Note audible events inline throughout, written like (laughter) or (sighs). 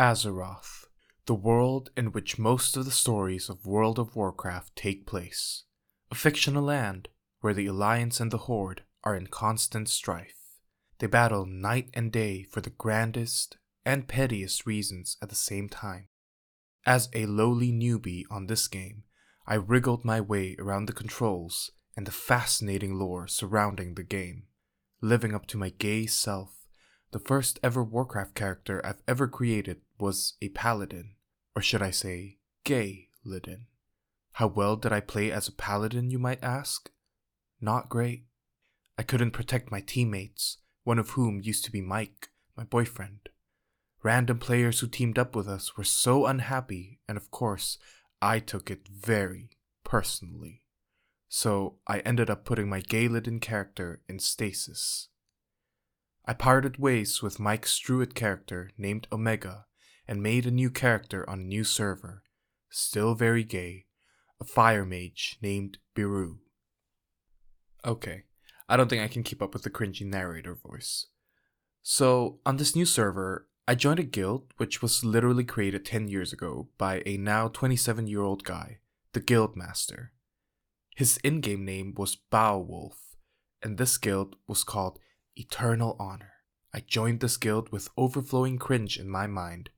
Azeroth, the world in which most of the stories of World of Warcraft take place. A fictional land where the Alliance and the Horde are in constant strife. They battle night and day for the grandest and pettiest reasons at the same time. As a lowly newbie on this game, I wriggled my way around the controls and the fascinating lore surrounding the game, living up to my gay self the first ever Warcraft character I've ever created was a paladin, or should I say, gay Lidin. How well did I play as a paladin, you might ask? Not great. I couldn't protect my teammates, one of whom used to be Mike, my boyfriend. Random players who teamed up with us were so unhappy, and of course, I took it very personally. So I ended up putting my gay Gaelidin character in stasis. I parted ways with Mike's Druid character named Omega and made a new character on a new server, still very gay, a fire mage named Biru. Okay, I don't think I can keep up with the cringy narrator voice. So, on this new server, I joined a guild which was literally created 10 years ago by a now 27 year old guy, the Guild Master. His in game name was Beowulf, and this guild was called eternal honor. I joined this guild with overflowing cringe in my mind,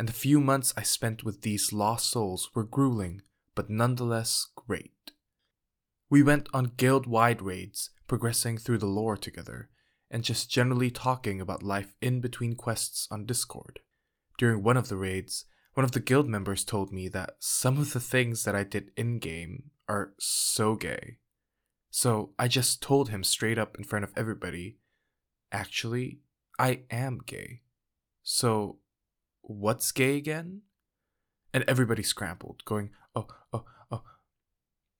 and the few months I spent with these lost souls were grueling, but nonetheless great. We went on guild wide raids, progressing through the lore together, and just generally talking about life in between quests on Discord. During one of the raids, one of the guild members told me that some of the things that I did in game are so gay. So I just told him straight up in front of everybody actually, I am gay. So, what's gay again? And everybody scrambled, going, oh, oh, oh.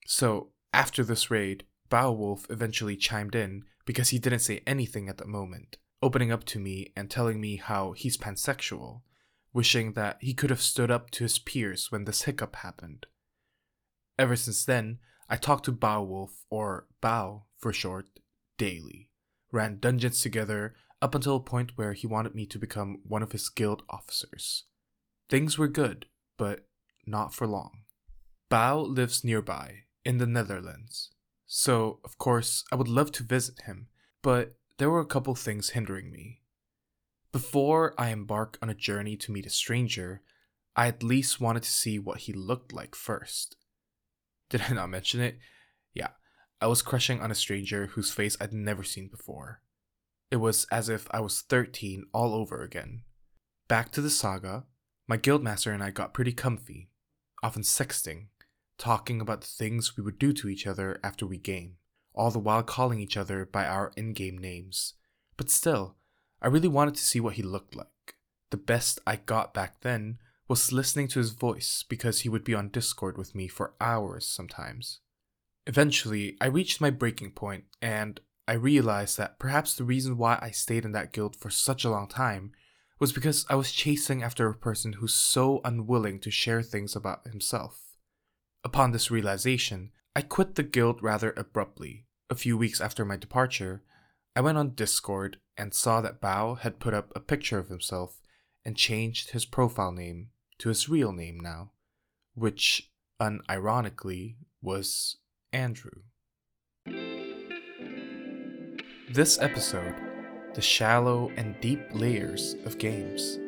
So, after this raid, Beowulf eventually chimed in because he didn't say anything at the moment, opening up to me and telling me how he's pansexual, wishing that he could have stood up to his peers when this hiccup happened. Ever since then, I talked to Beowulf, or Bow for short, daily ran dungeons together up until a point where he wanted me to become one of his guild officers. Things were good, but not for long. Bao lives nearby, in the Netherlands, so of course I would love to visit him, but there were a couple things hindering me. Before I embark on a journey to meet a stranger, I at least wanted to see what he looked like first. Did I not mention it? Yeah, I was crushing on a stranger whose face I'd never seen before. It was as if I was 13 all over again. Back to the saga, my guildmaster and I got pretty comfy, often sexting, talking about the things we would do to each other after we game, all the while calling each other by our in game names. But still, I really wanted to see what he looked like. The best I got back then was listening to his voice because he would be on Discord with me for hours sometimes. Eventually, I reached my breaking point, and I realized that perhaps the reason why I stayed in that guild for such a long time was because I was chasing after a person who's so unwilling to share things about himself. Upon this realization, I quit the guild rather abruptly. A few weeks after my departure, I went on Discord and saw that Bao had put up a picture of himself and changed his profile name to his real name now, which, unironically, was Andrew. This episode The Shallow and Deep Layers of Games.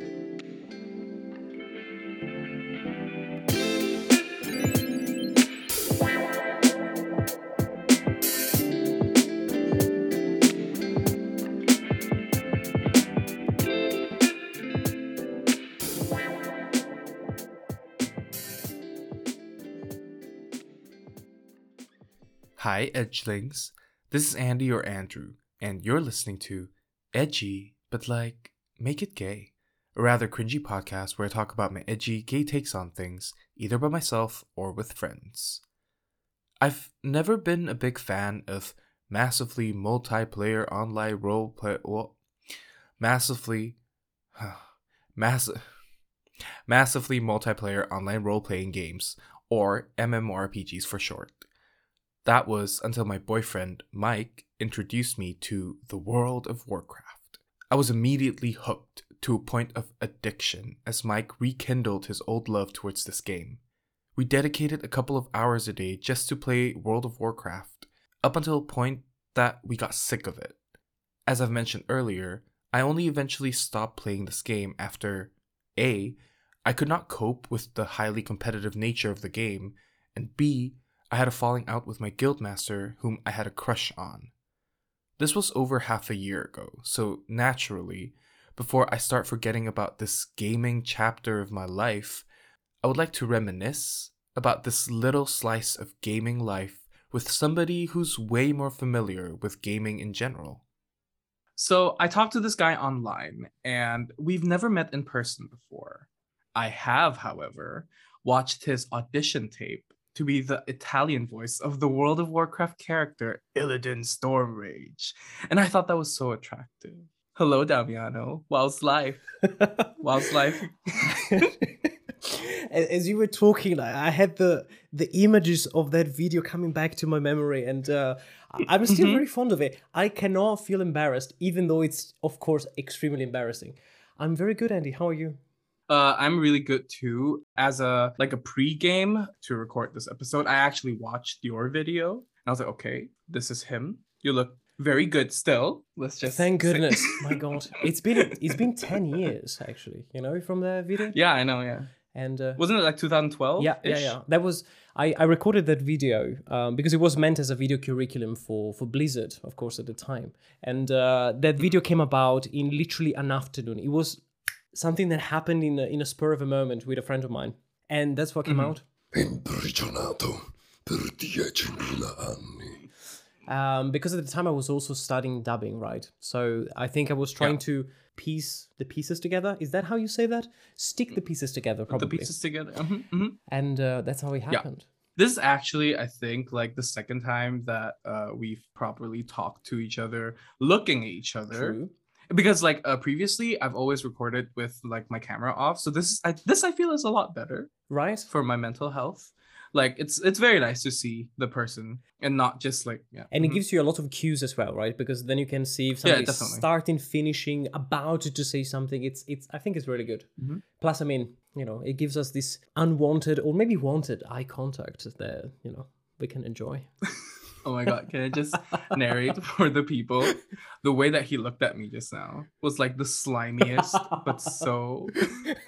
Hi, Edgelings. This is Andy or Andrew, and you're listening to Edgy, but like, make it gay. A rather cringy podcast where I talk about my edgy, gay takes on things, either by myself or with friends. I've never been a big fan of massively multiplayer online role play. Well, massively. massive. Massively multiplayer online role playing games, or MMORPGs for short. That was until my boyfriend, Mike, introduced me to the world of Warcraft. I was immediately hooked to a point of addiction as Mike rekindled his old love towards this game. We dedicated a couple of hours a day just to play World of Warcraft, up until a point that we got sick of it. As I've mentioned earlier, I only eventually stopped playing this game after A. I could not cope with the highly competitive nature of the game, and B. I had a falling out with my guildmaster whom I had a crush on. This was over half a year ago, so naturally, before I start forgetting about this gaming chapter of my life, I would like to reminisce about this little slice of gaming life with somebody who's way more familiar with gaming in general. So I talked to this guy online, and we've never met in person before. I have, however, watched his audition tape to be the Italian voice of the World of Warcraft character Illidan Stormrage, and I thought that was so attractive. Hello, Damiano. Wow's life? Wow's life? (laughs) as you were talking, I had the the images of that video coming back to my memory, and uh, I'm still mm-hmm. very fond of it. I cannot feel embarrassed, even though it's of course extremely embarrassing. I'm very good, Andy. How are you? Uh, I'm really good too. As a like a pre-game to record this episode, I actually watched your video, and I was like, okay, this is him. You look very good still. Let's just thank goodness. (laughs) My God, it's been it's been ten years actually. You know from the video. Yeah, I know. Yeah. And uh, wasn't it like 2012? Yeah, yeah, yeah. That was I, I recorded that video um, because it was meant as a video curriculum for for Blizzard, of course, at the time. And uh, that video came about in literally an afternoon. It was something that happened in a, in a spur of a moment with a friend of mine, and that's what came mm-hmm. out. Imprigionato per anni. Um, because at the time I was also studying dubbing, right? So I think I was trying yeah. to piece the pieces together. Is that how you say that? Stick the pieces together, probably. The pieces together. Mm-hmm, mm-hmm. And uh, that's how it happened. Yeah. This is actually, I think, like the second time that uh, we've properly talked to each other, looking at each other. True. Because like uh, previously, I've always recorded with like my camera off, so this I, this I feel is a lot better, right, for my mental health. Like it's it's very nice to see the person and not just like yeah and it mm-hmm. gives you a lot of cues as well right? Because then you can see if somebody's yeah, starting finishing about to say something. It's it's i think it's really good. Mm-hmm. plus i mean you know it gives us this unwanted or maybe wanted eye contact that you know we can enjoy (laughs) Oh my god, can I just narrate (laughs) for the people? The way that he looked at me just now was like the slimiest, but so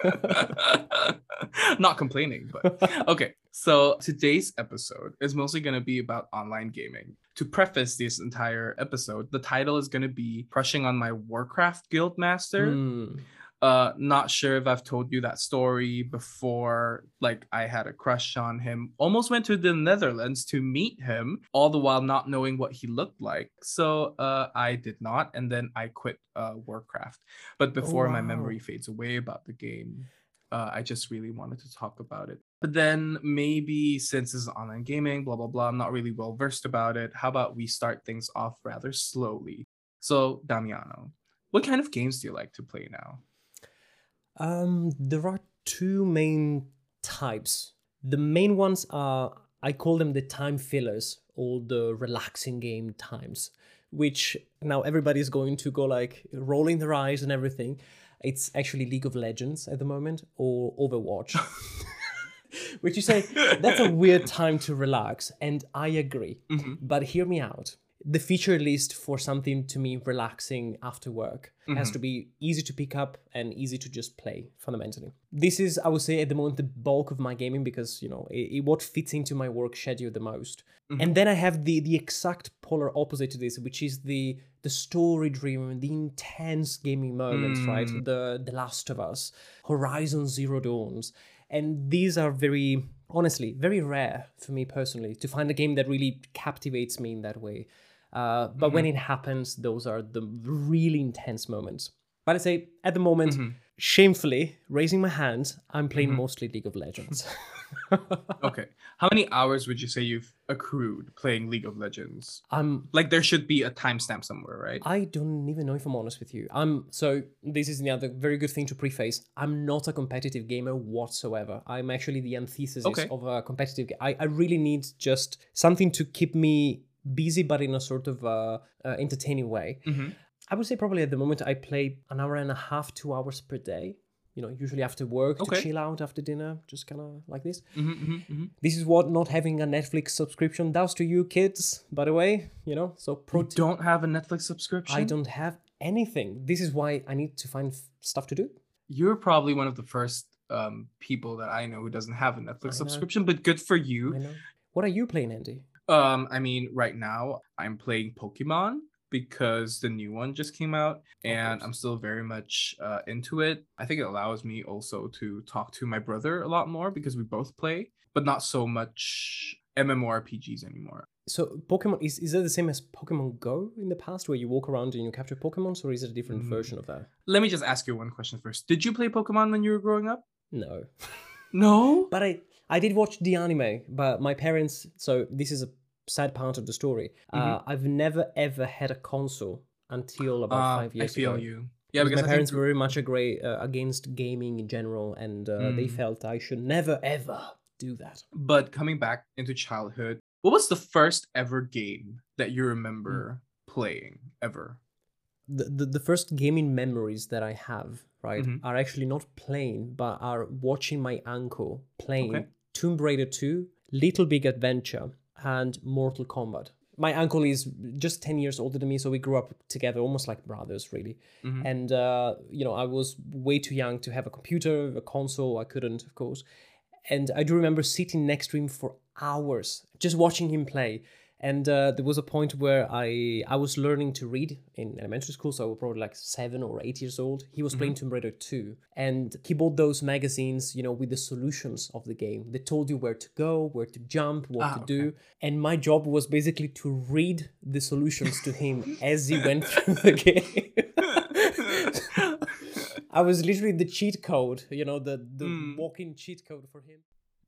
(laughs) not complaining, but okay. So today's episode is mostly going to be about online gaming. To preface this entire episode, the title is going to be Crushing on My Warcraft Guild Master. Mm. Uh, not sure if I've told you that story before. Like, I had a crush on him. Almost went to the Netherlands to meet him, all the while not knowing what he looked like. So, uh, I did not, and then I quit uh, Warcraft. But before oh, wow. my memory fades away about the game, uh, I just really wanted to talk about it. But then maybe since this is online gaming, blah blah blah, I'm not really well versed about it. How about we start things off rather slowly? So, Damiano, what kind of games do you like to play now? Um, there are two main types. The main ones are I call them the time fillers or the relaxing game times, which now everybody's going to go like rolling their eyes and everything. It's actually League of Legends at the moment or Overwatch. (laughs) which you say that's a weird time to relax and i agree mm-hmm. but hear me out the feature list for something to me relaxing after work mm-hmm. has to be easy to pick up and easy to just play fundamentally this is i would say at the moment the bulk of my gaming because you know it, it what fits into my work schedule the most mm-hmm. and then i have the the exact polar opposite to this which is the the story driven the intense gaming moments mm. right the the last of us horizon zero dawns and these are very honestly very rare for me personally to find a game that really captivates me in that way uh, but mm-hmm. when it happens, those are the really intense moments. But I say at the moment, mm-hmm. shamefully, raising my hand, I'm playing mm-hmm. mostly League of Legends. (laughs) okay. How many hours would you say you've accrued playing League of Legends? Um like there should be a timestamp somewhere, right? I don't even know if I'm honest with you. I'm so this is the other very good thing to preface. I'm not a competitive gamer whatsoever. I'm actually the antithesis okay. of a competitive I, I really need just something to keep me busy but in a sort of uh, uh, entertaining way. Mm-hmm. I would say probably at the moment I play an hour and a half, two hours per day. You know, usually after work Okay. to chill out after dinner, just kind of like this. Mm-hmm, hmm This is what not having a Netflix subscription does to you kids, by the way. You know, so pro You don't have a Netflix subscription? I don't have anything. This is why I need to find f- stuff to do. You're probably one of the first um, people that I know who doesn't have a Netflix subscription, but good for I you. know. What are you playing, Andy? Um, I mean, right now I'm playing Pokemon because the new one just came out, and. I'm still very much uh, into it. I think it allows me also to talk to my brother a lot more because we both play, but not so much MMORPGs anymore. So Pokemon is is that the same as Pokemon Go in the past, where you walk around and you capture Pokemon, or is it a different Mm. version of that? Let me just ask you one question first. Did you play Pokemon when you were growing up? No, No. (laughs) but I I did watch the anime, but my parents. So this is a sad part of the story. Uh, Mm-hmm. I've never ever had a console until about Uh, five years I feel ago. you. Yeah, because because my I parents think, were very much agree, uh, against gaming in general, and uh, they Mm. felt I should never ever do that. But coming back into childhood, what was the first ever game that you remember playing ever? The, the the first gaming memories that I have, right, Mhm. are actually not playing, but are watching my uncle playing Okay. Tomb Raider 2, Little Big Adventure, and Mortal Kombat. My uncle is just 10 years older than me, so we grew up together, almost like brothers, really. Mhm. And, uh, you know, I was way too young to have a computer, a console. I couldn't, of course. And I do remember sitting next to him for hours, just watching him play. And uh, there was a point where I I was learning to read in elementary school, so I was probably like seven or eight years old. He was playing Tomb Raider 2, and he bought those magazines, you know, with the solutions of the game. They told you where to go, where to jump, what Ah, to do. And my job was basically to read the solutions to him (laughs) as he went through the game. (laughs) I was literally the cheat code, you know, the, the Mm. walking cheat code for him.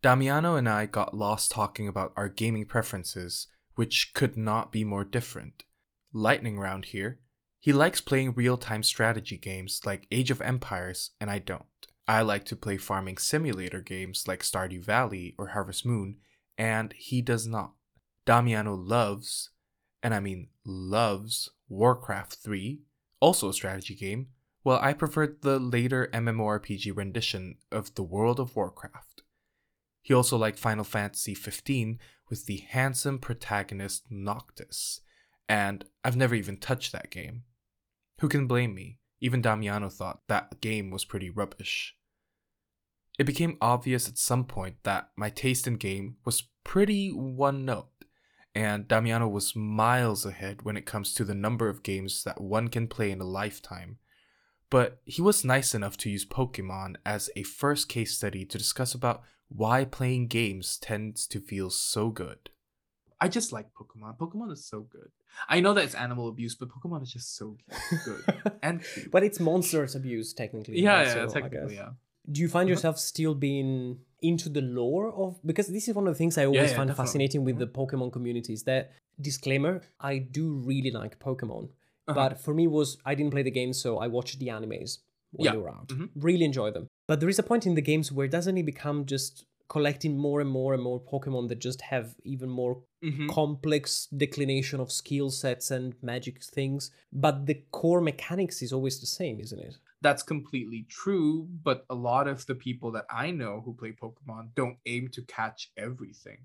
Damiano and I got lost talking about our gaming preferences, which could not be more different. Lightning round here. He likes playing real time strategy games like Age of Empires, and I don't. I like to play farming simulator games like Stardew Valley or Harvest Moon, and he does not. Damiano loves, and I mean loves, Warcraft 3, also a strategy game, while I preferred the later MMORPG rendition of the World of Warcraft. He also liked Final Fantasy XV with the handsome protagonist Noctis, and I've never even touched that game. Who can blame me? Even Damiano thought that game was pretty rubbish. It became obvious at some point that my taste in game was pretty one note, and Damiano was miles ahead when it comes to the number of games that one can play in a lifetime. But he was nice enough to use Pokemon as a first case study to discuss about why playing games tends to feel so good. I just like Pokemon. Pokemon is so good. I know that it's animal abuse, but Pokemon is just so good (laughs) and cute. but it's monsters abuse, technically. yeah, also, yeah, I technically, yeah. Do you find Mhm. yourself still being into the lore of because this is one of the things I always yeah, find definitely. fascinating with Mhm. the Pokemon communities. That disclaimer, I do really like Pokemon, Uh-huh. but for me was I didn't play the game, so I watched the animes when Yeah. they were out. Mhm. Really enjoy them. But there is a point in the games where doesn't it become just collecting more and more and more Pokemon that just have even more Mhm. complex declination of skill sets and magic things, but the core mechanics is always the same, isn't it? That's completely true, but a lot of the people that I know who play Pokemon don't aim to catch everything.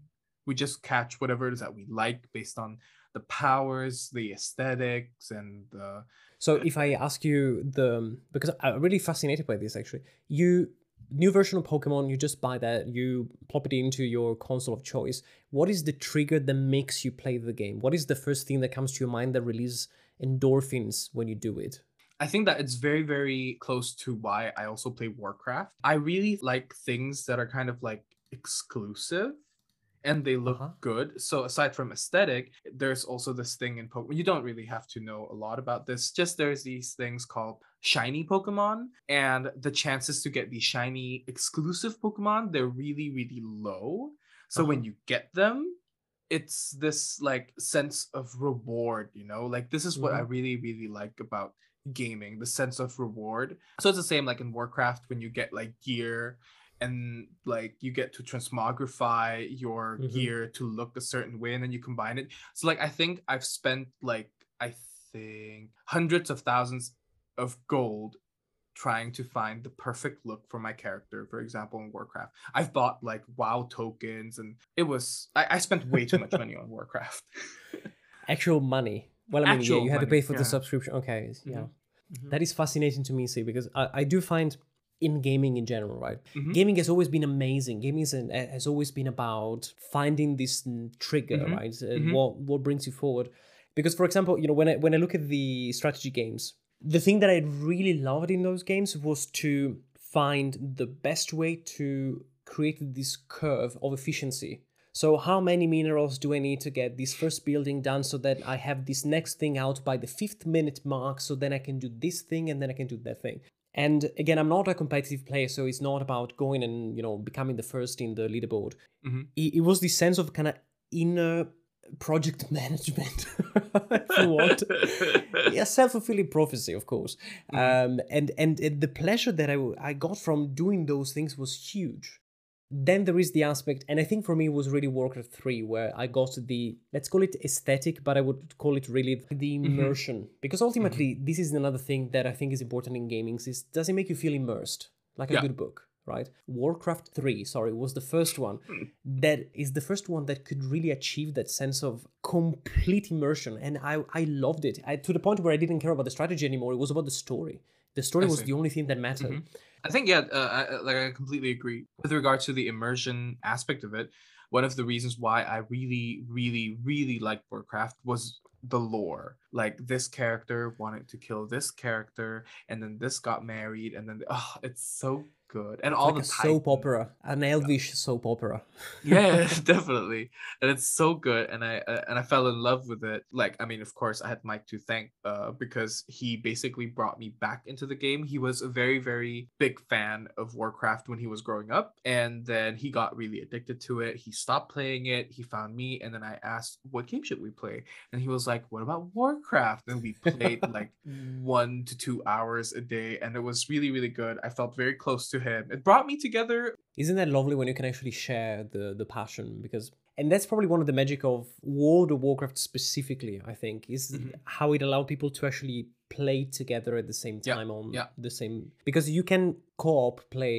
We just catch whatever it is that we like based on the powers, the aesthetics, and the So if I ask you the because I'm really fascinated by this actually, you new version of Pokemon, you just buy that, you plop it into your console of choice. What is the trigger that makes you play the game? What is the first thing that comes to your mind that releases endorphins when you do it? I think that it's very, very close to why I also play Warcraft. I really like things that are kind of like exclusive and they look Uh-huh. good. So aside from aesthetic, there's also this thing in Pokemon. You don't really have to know a lot about this. Just there's these things called shiny Pokemon, and the chances to get these shiny exclusive Pokemon, they're really, really low. So when you get them, it's this like sense of reward, you know? Like this is what I really, really like about gaming, the sense of reward. So it's the same like in Warcraft when you get like gear and like you get to transmogrify your Mhm. gear to look a certain way and then you combine it. So like I think I've spent like I think hundreds of thousands of gold trying to find the perfect look for my character for example in warcraft i've bought like wow tokens and it was i, I spent way too much money on warcraft (laughs) Actual money. Well, I mean, yeah, you had to pay for yeah. the subscription. Okay, yeah. Mhm. That is fascinating to me, see, because I, I do find in gaming in general, right? Mhm. Gaming has always been amazing. Gaming is an, has always been about finding this trigger, Mhm. right? Uh, Mhm. What what brings you forward? Because, for example, you know, when I when I look at the strategy games, the thing that I really loved in those games was to find the best way to create this curve of efficiency. So, how many minerals do I need to get this first building done so that I have this next thing out by the fifth minute mark? So then I can do this thing and then I can do that thing. And again, I'm not a competitive player, so it's not about going and you know becoming the first in the leaderboard. Mhm. It, it was this sense of kind of inner project (laughs) management, if you want. (laughs) yeah, self-fulfilling prophecy, of course. Um, and, and and the pleasure that I I got from doing those things was huge. Then there is the aspect, and I think for me it was really Warcraft 3, where I got the, let's call it aesthetic, but I would call it really the mm-hmm. immersion. Because ultimately, mm-hmm. this is another thing that I think is important in gaming, is does it make you feel immersed? Like a Yeah. good book, right? Warcraft 3, sorry, was the first one hmm. that is the first one that could really achieve that sense of complete immersion. And I, I loved it I, to the point where I didn't care about the strategy anymore. It was about the story. The story was the only thing that mattered. I think yeah, uh, I, I- like I completely agree with regards to the immersion aspect of it. One of the reasons why I really, really, really liked Warcraft was the lore. Like this character wanted to kill this character, and then this got married, and then oh, it's so good, and all like the a soap opera, an elvish soap opera. (laughs) yeah (laughs) (laughs) definitely. And it's so good and i uh, and i fell in love with it. Like i mean of course i had mike to thank uh because he basically brought me back into the game. He was a very very big fan of warcraft when he was growing up and then he got really addicted to it. He stopped playing it. He found me and then i asked what game should we play? And he was like what about warcraft? And we played like one to two hours a day and it was really really good. I felt very close to him it brought me together Isn't that lovely when you can actually share the the passion? Because and that's probably one of the magic of World of Warcraft specifically. I think is Mhm. how it allowed people to actually play together at the same Yeah, time on yeah. the same because you can co-op play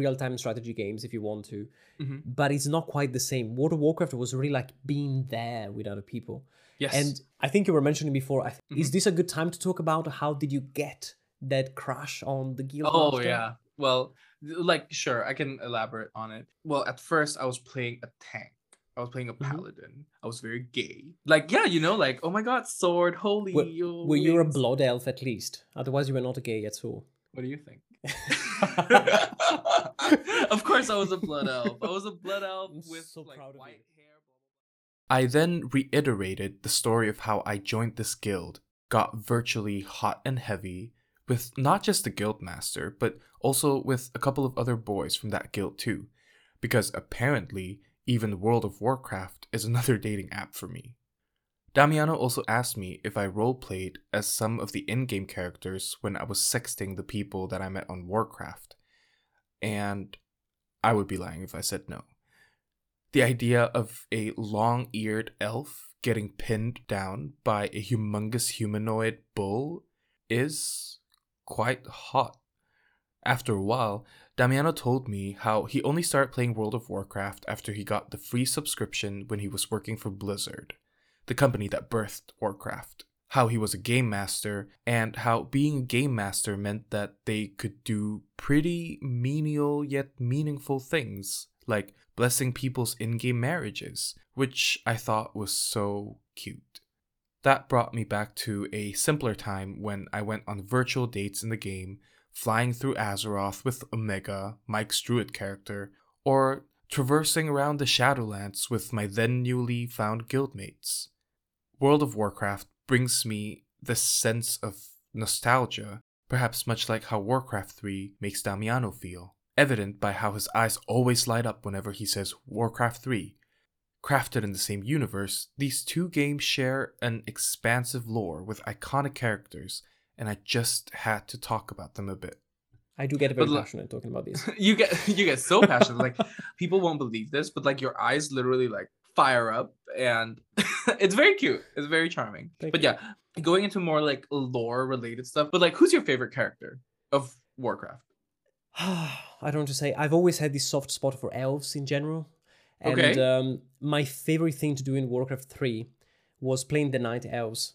real time strategy games if you want to, Mhm. but it's not quite the same. World of Warcraft was really like being there with other people. yes And I think you were mentioning before. I th- Is this a good time to talk about how did you get that crush on the guild? Oh master? yeah. Well, like sure, I can elaborate on it. Well, at first I was playing a tank. I was playing a Mhm. paladin. I was very gay. Like yeah, you know, like oh my god, sword, holy. Were, yo, were you a blood elf at least? Otherwise, you were not a gay at all. What do you think? (laughs) (laughs) of course, I was a blood elf. I was a blood elf I'm with so like proud white hair. I then reiterated the story of how I joined this guild, got virtually hot and heavy, with not just the guild master, but also with a couple of other boys from that guild too, because apparently even World of Warcraft is another (laughs) dating app for me. Damiano also asked me if I roleplayed as some of the in game characters when I was sexting the people that I met on Warcraft, and I would be lying if I said no. The idea of a long eared elf getting pinned down by a humongous humanoid bull is quite hot. After a while, Damiano told me how he only started playing World of Warcraft after he got the free subscription when he was working for Blizzard, the company that birthed Warcraft. How he was a game master, and how being a game master meant that they could do pretty menial yet meaningful things, like blessing people's in game marriages, which I thought was so cute. That brought me back to a simpler time when I went on virtual dates in the game, flying through Azeroth with Omega, Mike's druid character, or traversing around the Shadowlands with my then newly found guildmates. World of Warcraft brings me this sense of nostalgia, perhaps much like how Warcraft 3 makes Damiano feel, evident by how his eyes always light up whenever he says Warcraft 3. Crafted in the same universe, these two games share an expansive lore with iconic characters, and I just had to talk about them a bit. I do get very But passionate talking about these. (laughs) you get (laughs) you get so passionate like (laughs) people won't believe this but like your eyes literally like fire up and it's very cute. It's very charming. Thank but you. yeah, going into more like lore related stuff. But like, who's your favorite character of Warcraft? (sighs) I don't want to say. I've always had this soft spot for elves in general. And Okay. um, my favorite thing to do in Warcraft 3 was playing the Night Elves.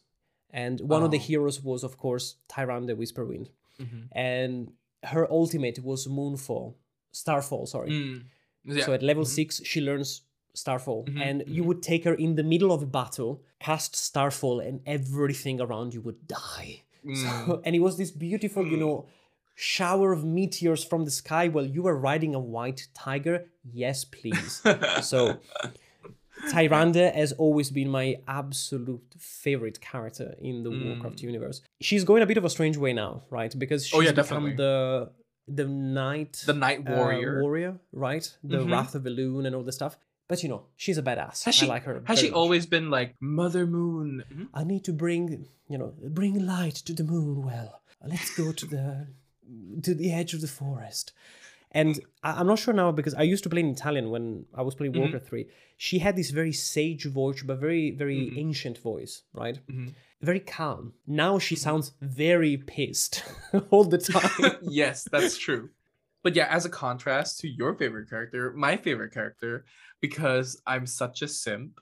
And one of the Oh. heroes was, of course, Tyrande Whisperwind. Mhm. And her ultimate was Moonfall. Starfall, sorry. Mm, yeah. So at level Mhm. six, she learns Starfall, Mhm, and you mhm. would take her in the middle of a battle, cast Starfall, and everything around you would die. Mm. So, (laughs) and it was this beautiful, you know, shower of meteors from the sky while you were riding a white tiger. Yes, please. (laughs) so Tyrande has always been my absolute favorite character in the Warcraft universe. She's going a bit of a strange way now, right? Because she's Mm. Oh, yeah, become the the knight the Night uh, Warrior. warrior, right? The Mhm. Wrath of the Elune and all this stuff. But you know, she's a badass. has she I like her. has she much. always been like Mother Moon? Mhm. I need to bring, you know, bring light to the moon. Well, let's go to the to the edge of the forest. And I- I'm not sure now because I used to play in Italian when I was playing. Warcraft 3. She had this very sage voice, but very, very Mhm. ancient voice, right? Mhm. Very calm. Now she sounds very pissed (laughs) all the time. (laughs) yes, that's true. But yeah, as a contrast to your favorite character, my favorite character, because I'm such a simp,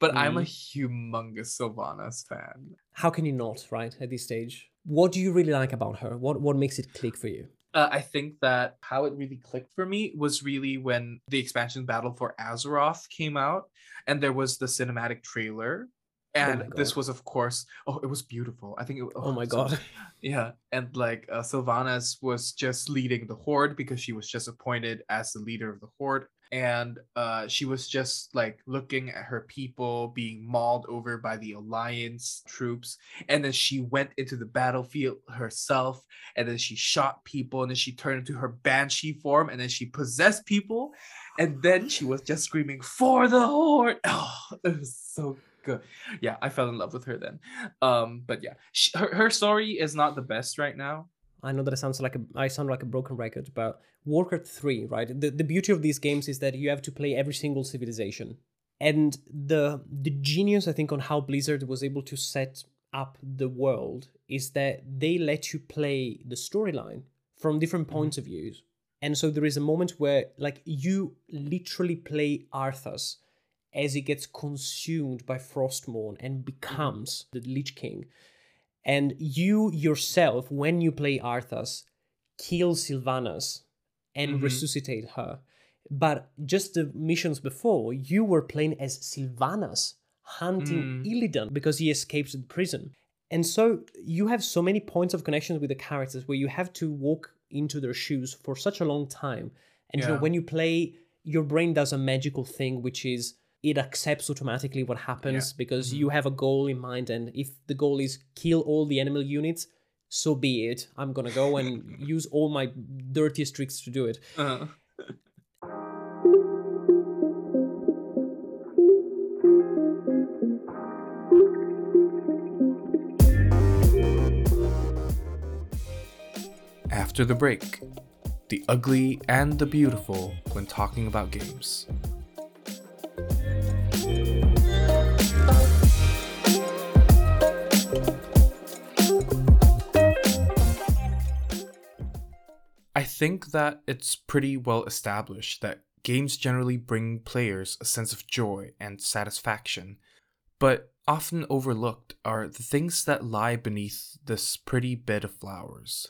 but I'm a humongous Sylvanas fan. How can you not, right, at this stage? What do you really like about her? What what makes it click for you? Uh, I think that how it really clicked for me was really when the expansion battle for Azeroth came out, and there was the cinematic trailer. And my this was, of course, oh, it was beautiful. I think. It, Oh my so- god. (laughs) Yeah, and like uh, Sylvanas was just leading the horde because she was just appointed as the leader of the horde, and uh, she was just like looking at her people being mauled over by the alliance troops, and then she went into the battlefield herself, and then she shot people, and then she turned into her banshee form, and then she possessed people, and then she was just screaming for the horde. (laughs) Oh, it was so good. Yeah, I fell in love with her then. Um, but yeah, she, her her story is not the best right now. I know that it sounds like a I sound like a broken record, but Warcraft 3, right? The the beauty of these games is that you have to play every single civilization. And the the genius I think on how Blizzard was able to set up the world is that they let you play the storyline from different mm-hmm. points of views. And so there is a moment where like you literally play Arthas as he gets consumed by Frostmourne and mm-hmm. becomes the Lich King. And you yourself, when you play Arthas, kill Sylvanas and Mhm. resuscitate her. But just the missions before, you were playing as Sylvanas, hunting Mm. Illidan because he escaped the prison. And so you have so many points of connection with the characters where you have to walk into their shoes for such a long time. And you know, when you play, your brain does a magical thing, which is it accepts automatically what happens because Mm-hmm. you have a goal in mind. And if the goal is kill all the enemy units, so be it. I'm gonna go and (laughs) use all my dirtiest tricks to do it. Uh, After the break, the ugly and the beautiful when talking about games. Think that it's pretty well established that games generally bring players a sense of joy and satisfaction, but often overlooked are the things that lie beneath this pretty bed of flowers.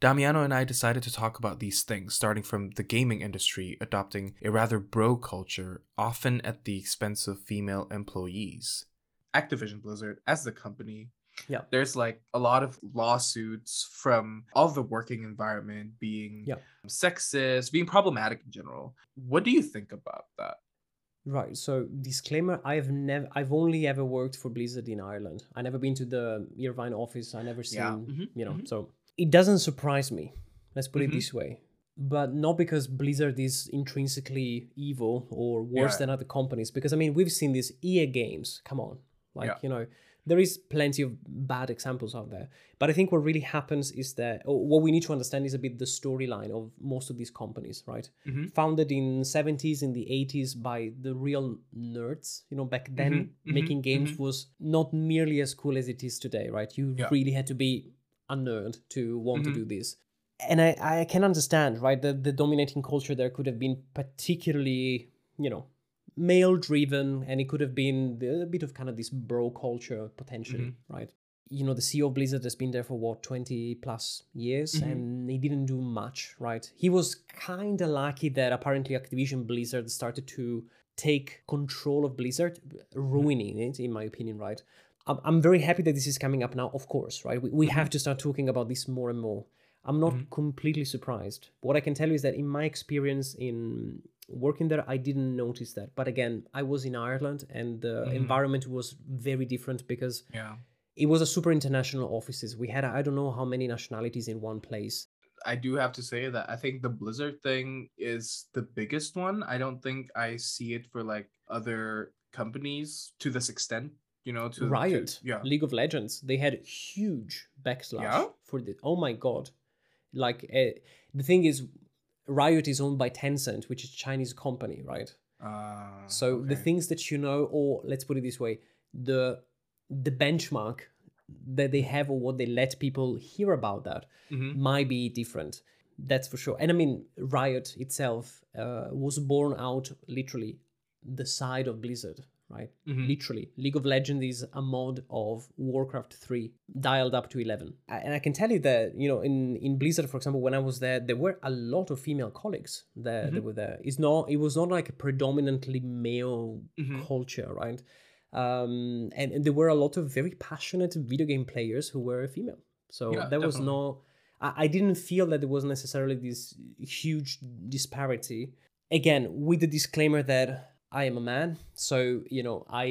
Damiano and I decided to talk about these things, starting from the gaming industry adopting a rather bro culture, often at the expense of female employees. Activision Blizzard as the company. Yeah. There's like a lot of lawsuits from all the working environment being Yeah. sexist, being problematic in general. What do you think about that? Right. So disclaimer: I've never, I've only ever worked for Blizzard in Ireland. I never been to the Irvine office. I never seen, Yeah. Mhm, you know. mhm. So it doesn't surprise me. Let's put Mhm. it this way. But not because Blizzard is intrinsically evil or worse Yeah. than other companies. Because I mean, we've seen these EA games. Come on, like you know, there is plenty of bad examples out there but i think what really happens is that or what we need to understand is a bit the storyline of most of these companies right Mhm. founded in 70s in the 80s by the real nerds you know back then Mhm, mhm, making games mhm. was not nearly as cool as it is today right you Yeah. really had to be a nerd to want to do this and I, I can understand right the, the dominating culture there could have been particularly you know male driven and it could have been a bit of kind of this bro culture potentially right? You know the ceo of blizzard has been there for what 20 plus years Mhm. and he didn't do much right? He was kind of lucky that apparently activision blizzard started to take control of blizzard ruining it in my opinion right? I'm- very happy that this is coming up now of course right? We, we have to start talking about this more and more. I'm not Mhm. completely surprised. What i can tell you is that in my experience in working there i didn't notice that but again i was in ireland and the Mhm. environment was very different because Yeah. it was a super international offices we had i don't know how many nationalities in one place I do have to say that I think the Blizzard thing is the biggest one. I don't think I see it for like other companies to this extent, you know, to to- riot yeah. league of legends they had huge backslash Yeah? for the oh my god like uh, the thing is riot is owned by tencent which is a chinese company right Uh, So the things that you know, or let's put it this way, the the benchmark that they have or what they let people hear about that Mhm. might be different. That's for sure. And I mean, Riot itself uh, was born out literally the side of Blizzard, right? Mhm. Literally, League of Legends is a mod of Warcraft 3 dialed up to 11. And I can tell you that, you know, in, in Blizzard, for example, when I was there, there were a lot of female colleagues that, that were there. It's not, it was not like a predominantly male Mhm. culture, right? Um, and, and there were a lot of very passionate video game players who were female. So Yeah, there was definitely. no, I, I didn't feel that there was necessarily this huge disparity. Again, with the disclaimer that I am a man, so you know I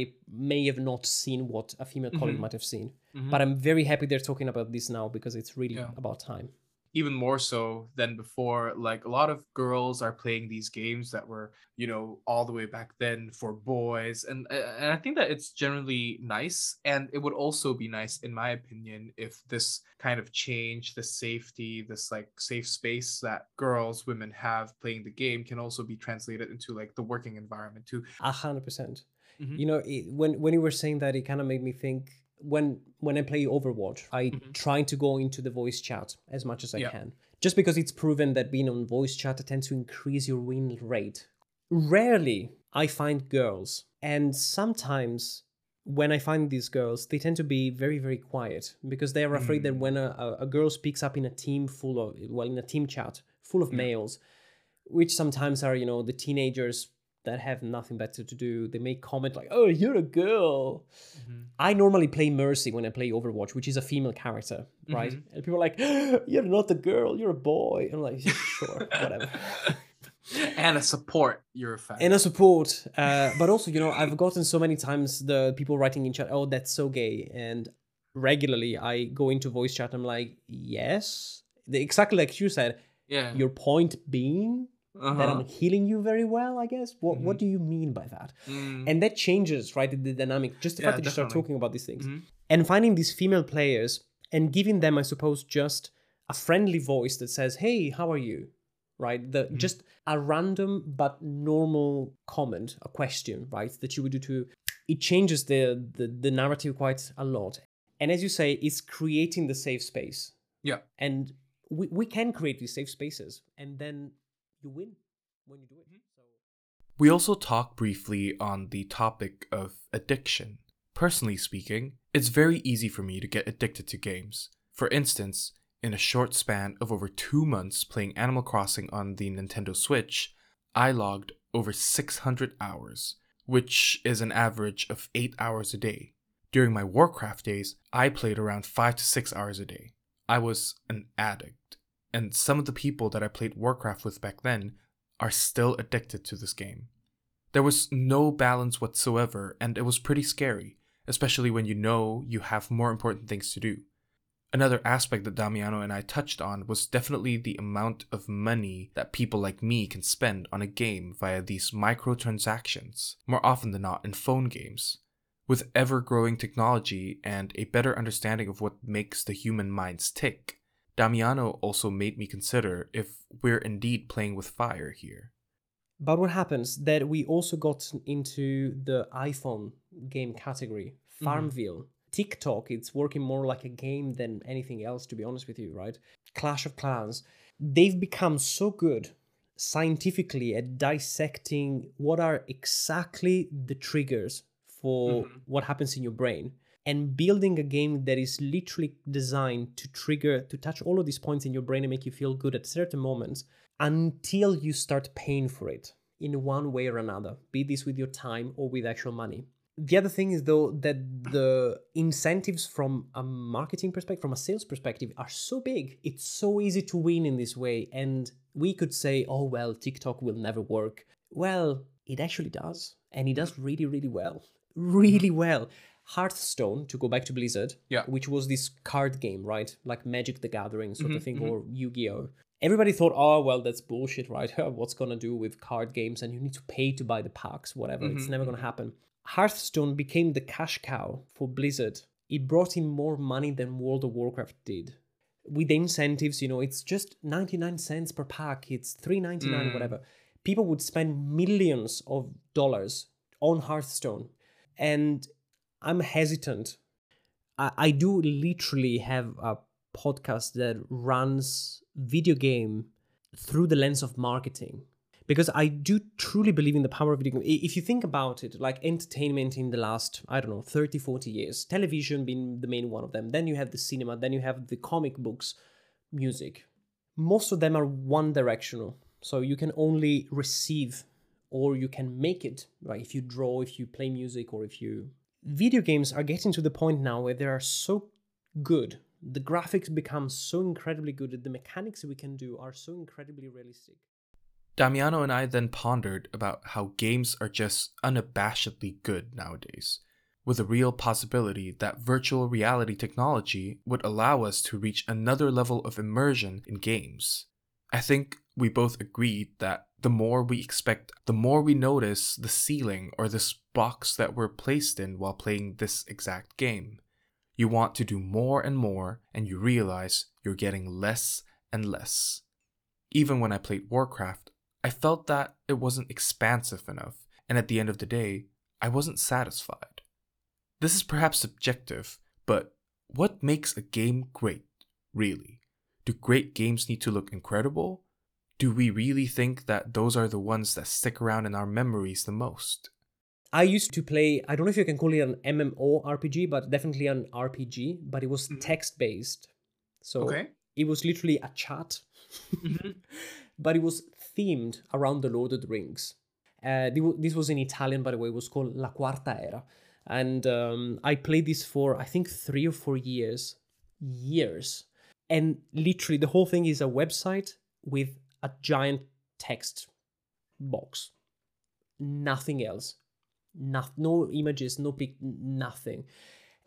may have not seen what a female colleague Mhm. might have seen, Mhm. but I'm very happy they're talking about this now because it's really Yeah. about time. Even more so than before like a lot of girls are playing these games that were you know all the way back then for boys and and i think that it's generally nice and it would also be nice in my opinion if this kind of change the safety this like safe space that girls women have playing the game can also be translated into like the working environment too A hundred percent. Mhm. You know, it, when when you were saying that, it kind of made me think. When when I play Overwatch, I Mhm. try to go into the voice chat as much as I Yeah. can, just because it's proven that being on voice chat tends to increase your win rate. Rarely I find girls, and sometimes when I find these girls, they tend to be very very quiet because they are afraid that Mm. when a, a, a girl speaks up in a team full of well in a team chat full of Yeah. males, which sometimes are you know the teenagers that have nothing better to do. They may comment like oh you're a girl. Mhm. i normally play mercy when i play overwatch which is a female character right? And people are like (gasps) you're not a girl you're a boy. And i'm like sure (laughs) whatever. And a support you're a fan. And a support uh, but also you know i've gotten so many times the people writing in chat oh that's so gay. And regularly i go into voice chat i'm like yes. The, exactly like you said yeah. your point being that Uh-huh. i'm healing you very well i guess? What what do you mean by that? Mm. and that changes right the dynamic just the Yeah, fact that you start talking about these things. Mhm. and finding these female players and giving them i suppose just a friendly voice that says hey how are you? Right? The Mm-hmm. just a random but normal comment a question right that you would do to it changes the, the the narrative quite a lot. And as you say it's creating the safe space. Yeah. And we, we can create these safe spaces. And then you win when you do it mm-hmm. so We also talk briefly on the topic of addiction. Personally speaking, it's very easy for me to get addicted to games. For instance, in a short span of over two months playing Animal Crossing on the Nintendo Switch, I logged over 600 hours, which is an average of 8 hours a day. During my Warcraft days, I played around 5 to 6 hours a day. I was an addict, and some of the people that I played Warcraft with back then are still addicted to this game. There was no balance whatsoever, and it was pretty scary, especially when you know you have more important things to do. Another aspect that Damiano and I touched on was definitely the amount of money that people like me can spend on a game via these microtransactions, more often than not in phone games. With ever growing technology and a better understanding of what makes the human minds tick, Damiano also made me consider if we're indeed playing with fire here. But what happens that we also got into the iPhone game category, mm-hmm. Farmville. TikTok, it's working more like a game than anything else, to be honest with you, right? Clash of Clans. They've become so good scientifically at dissecting what are exactly the triggers for mm-hmm. what happens in your brain and building a game that is literally designed to trigger to touch all of these points in your brain and make you feel good at certain moments until you start paying for it in one way or another be this with your time or with actual money. The other thing is though that the incentives from a marketing perspective from a sales perspective are so big it's so easy to win in this way and we could say oh well tiktok will never work. Well it actually does and it does really really well. Really well hearthstone to go back to blizzard Yeah. which was this card game right? Like magic the gathering sort of mm-hmm, thing mm-hmm. or yu-gi-oh! Everybody thought oh well that's bullshit right? (laughs) What's gonna do with card games? And you need to pay to buy the packs whatever. It's mm-hmm, never gonna happen. Hearthstone became the cash cow for blizzard. It brought in more money than world of warcraft did. With the incentives you know it's just 99 cents per pack. It's 3.99 or mm. whatever. People would spend millions of dollars on hearthstone. And i'm hesitant I, I do literally have a podcast that runs video game through the lens of marketing because I do truly believe in the power of video game. If you think about it, like entertainment in the last, I don't know, 30, 40 years, television being the main one of them, then you have the cinema, then you have the comic books, music. Most of them are one directional. So you can only receive or you can make it, right? If you draw, if you play music, or if you. Video games are getting to the point now where they are so good. The graphics become so incredibly good the mechanics we can do are so incredibly realistic. Damiano and I then pondered about how games are just unabashedly good nowadays, with a real possibility that virtual reality technology would allow us to reach another level of immersion in games. I think we both agreed that the more we expect, the more we notice the ceiling or this box that we're placed in while playing this exact game. You want to do more and more, and you realize you're getting less and less. Even when I played Warcraft, I felt that it wasn't expansive enough, and at the end of the day, I wasn't satisfied. This is perhaps subjective, but what makes a game great, really? Do great games need to look incredible? Do we really think that those are the ones that stick around in our memories the most? I used to play, I don't know if you can call it an MMO RPG, but definitely an RPG, but it was text based. So Okay. it was literally a chat, (laughs) but it was themed around the Lord of the Rings. Uh, this was in Italian, by the way, it was called La Quarta Era. And um, I played this for, I think, three or four years. Years. And literally, the whole thing is a website with a giant text box. Nothing else. No, no images, no pic, nothing.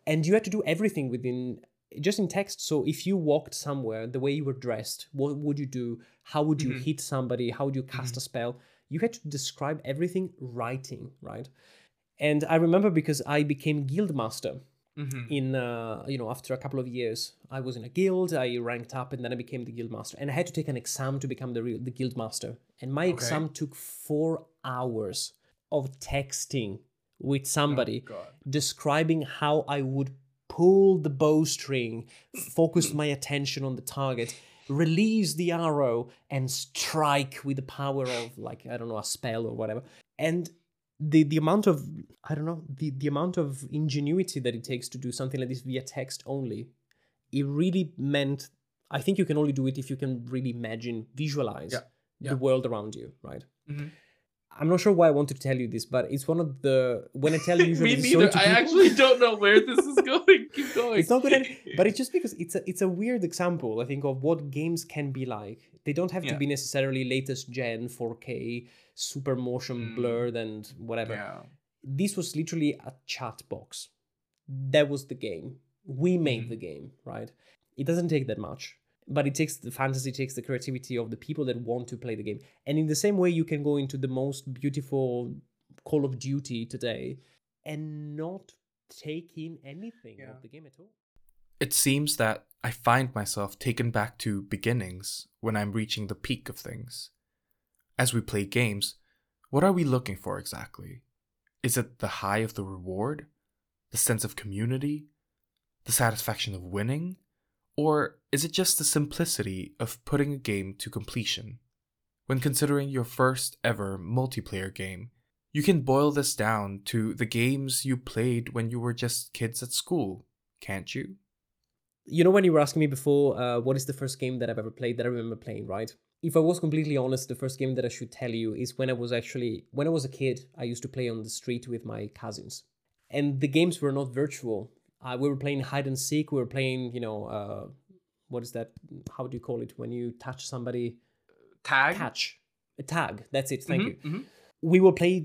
And you had to do everything within just in text. So if you walked somewhere, the way you were dressed, what would you do? How would you mm-hmm. hit somebody? How would you mm-hmm. cast a spell? You had to describe everything writing, right? And I remember because I became guild master Mm-hmm. in uh, you know after a couple of years i was in a guild i ranked up and then i became the guild master and i had to take an exam to become the real the guild master and my exam took four hours of texting with somebody God. describing how i would pull the bowstring focus my attention on the target release the arrow and strike with the power of like i don't know a spell or whatever and the the amount of I don't know the the amount of ingenuity that it takes to do something like this via text only, it really meant. I think you can only do it if you can really imagine, visualize Yeah, yeah. the world around you, right? Mhm. I'm not sure why I want to tell you this, but it's one of the when I tell you (laughs) usually Me neither. I people- actually don't know where this is (laughs) going. Keep going. it's not good, at- but it's just because it's a it's a weird example. I think of what games can be like. They don't have to be necessarily latest gen, 4K, super motion Mm. blurred, and whatever yeah. this was literally a chat box. That was the game. We made Mhm. the game, right? It doesn't take that much, but it takes the fantasy, takes the creativity of the people that want to play the game. And in the same way, you can go into the most beautiful Call of Duty today and not take in anything Yeah. of the game at all. It seems that I find myself taken back to beginnings when I'm reaching the peak of things. As we play games, what are we looking for exactly? Is it the high of the reward? The sense of community? The satisfaction of winning? Or is it just the simplicity of putting a game to completion? When considering your first ever multiplayer game, you can boil this down to the games you played when you were just kids at school, can't you? You know, when you were asking me before, uh, what is the first game that I've ever played that I remember playing, right? If I was completely honest, the first game that I should tell you is when I was actually, when I was a kid, I used to play on the street with my cousins. And the games were not virtual. Uh, we were playing hide and seek. We were playing, you know, uh, what is that? How do you call it when you touch somebody? Tag. Catch. A tag. That's it. Thank Mhm, you. mhm. we will play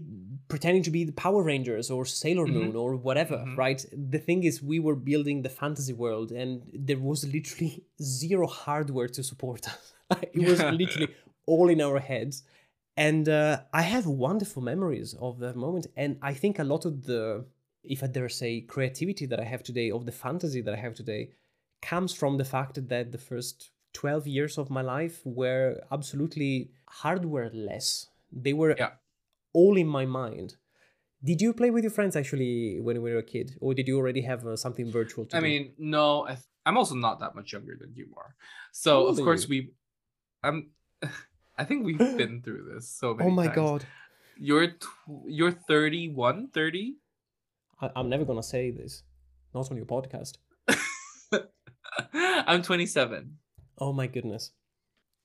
pretending to be the Power Rangers or Sailor Mhm. Moon or whatever, Mhm. right? The thing is, we were building the fantasy world, and there was literally (laughs) zero hardware to support us. (laughs) it was (laughs) literally all in our heads. And uh, I have wonderful memories of that moment. And I think a lot of the, if I dare say, creativity that I have today, of the fantasy that I have today, comes from the fact that the first 12 years of my life were absolutely hardware less. They were Yeah. all in my mind. Did you play with your friends actually when you were a kid, or did you already have uh, something virtual to I do? mean, no, I th- I'm also not that much younger than you are. So old of course we, I'm, (laughs) I think we've (gasps) been through this so many. oh my times. god, You're tw- you're 31, 30. I- I'm never gonna say this, not on your podcast. (laughs) I'm 27. Oh my goodness.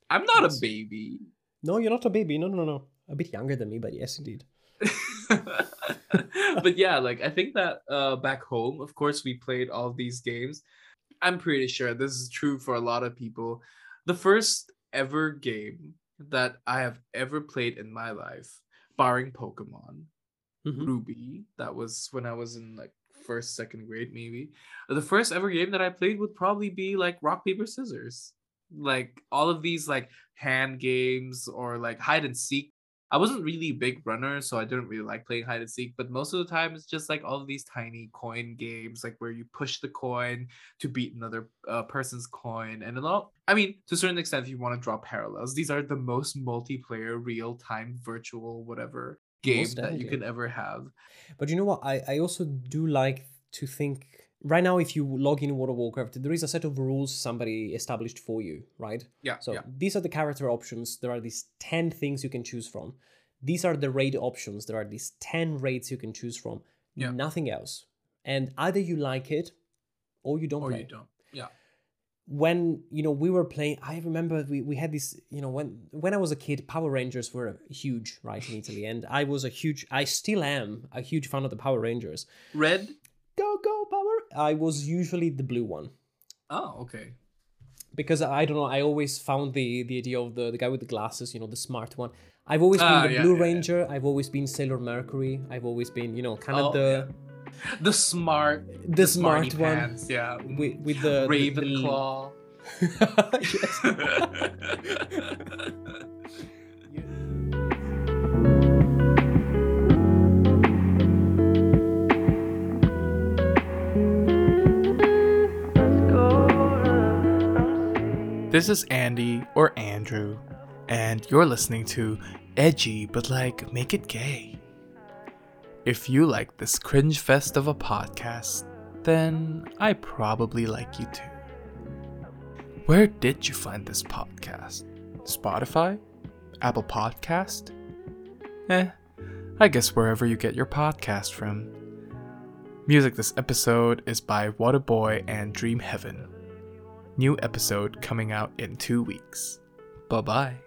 I'm not Yes. a baby. No, you're not a baby. No, no, no. A bit younger than me, but yes, indeed. (laughs) but yeah, like I think that uh back home, of course, we played all these games. I'm pretty sure this is true for a lot of people. The first ever game that I have ever played in my life, barring Pokemon, Mhm. Ruby, that was when I was in like first, second grade, maybe. The first ever game that I played would probably be like rock, paper, scissors. Like all of these like hand games or like hide and seek. I wasn't really a big runner, so I didn't really like playing hide and seek, but most of the time it's just like all of these tiny coin games, like where you push the coin to beat another uh, person's coin. And a lot, I mean, to a certain extent, if you want to draw parallels, these are the most multiplayer, real time, virtual, whatever game Most that you could ever have. But you know what? I, I also do like to think right now if you log in World of Warcraft, there is a set of rules somebody established for you, right? Yeah. So yeah. these are the character options. There are these 10 things you can choose from. These are the raid options. There are these 10 raids you can choose from. Yeah. Nothing else. And either you like it or you don't or play. you don't. Yeah. When, you know, we were playing, I remember we, we had this, you know, when when I was a kid, Power Rangers were huge, right, in Italy. And I was a huge, I still am a huge fan of the Power Rangers. Red. Go, go, Power! I was usually the blue one. Oh, okay. because I don't know. I always found the the idea of the the guy with the glasses, you know, the smart one. I've always been Ah, the yeah, Blue yeah, yeah. Ranger. I've always been Sailor Mercury. I've always been, you know, kind of Oh, the The smart. the smarty smart one pants, Yeah. with with the the- the- Ravenclaw. (laughs) This is Andy or Andrew, and you're listening to Edgy but like make it gay. If you like this cringe fest of a podcast, then I probably like you too. Where did you find this podcast? Spotify? Apple Podcast? Eh, I guess wherever you get your podcast from. Music this episode is by Waterboy and Dream Heaven. New episode coming out in two weeks. Bye bye.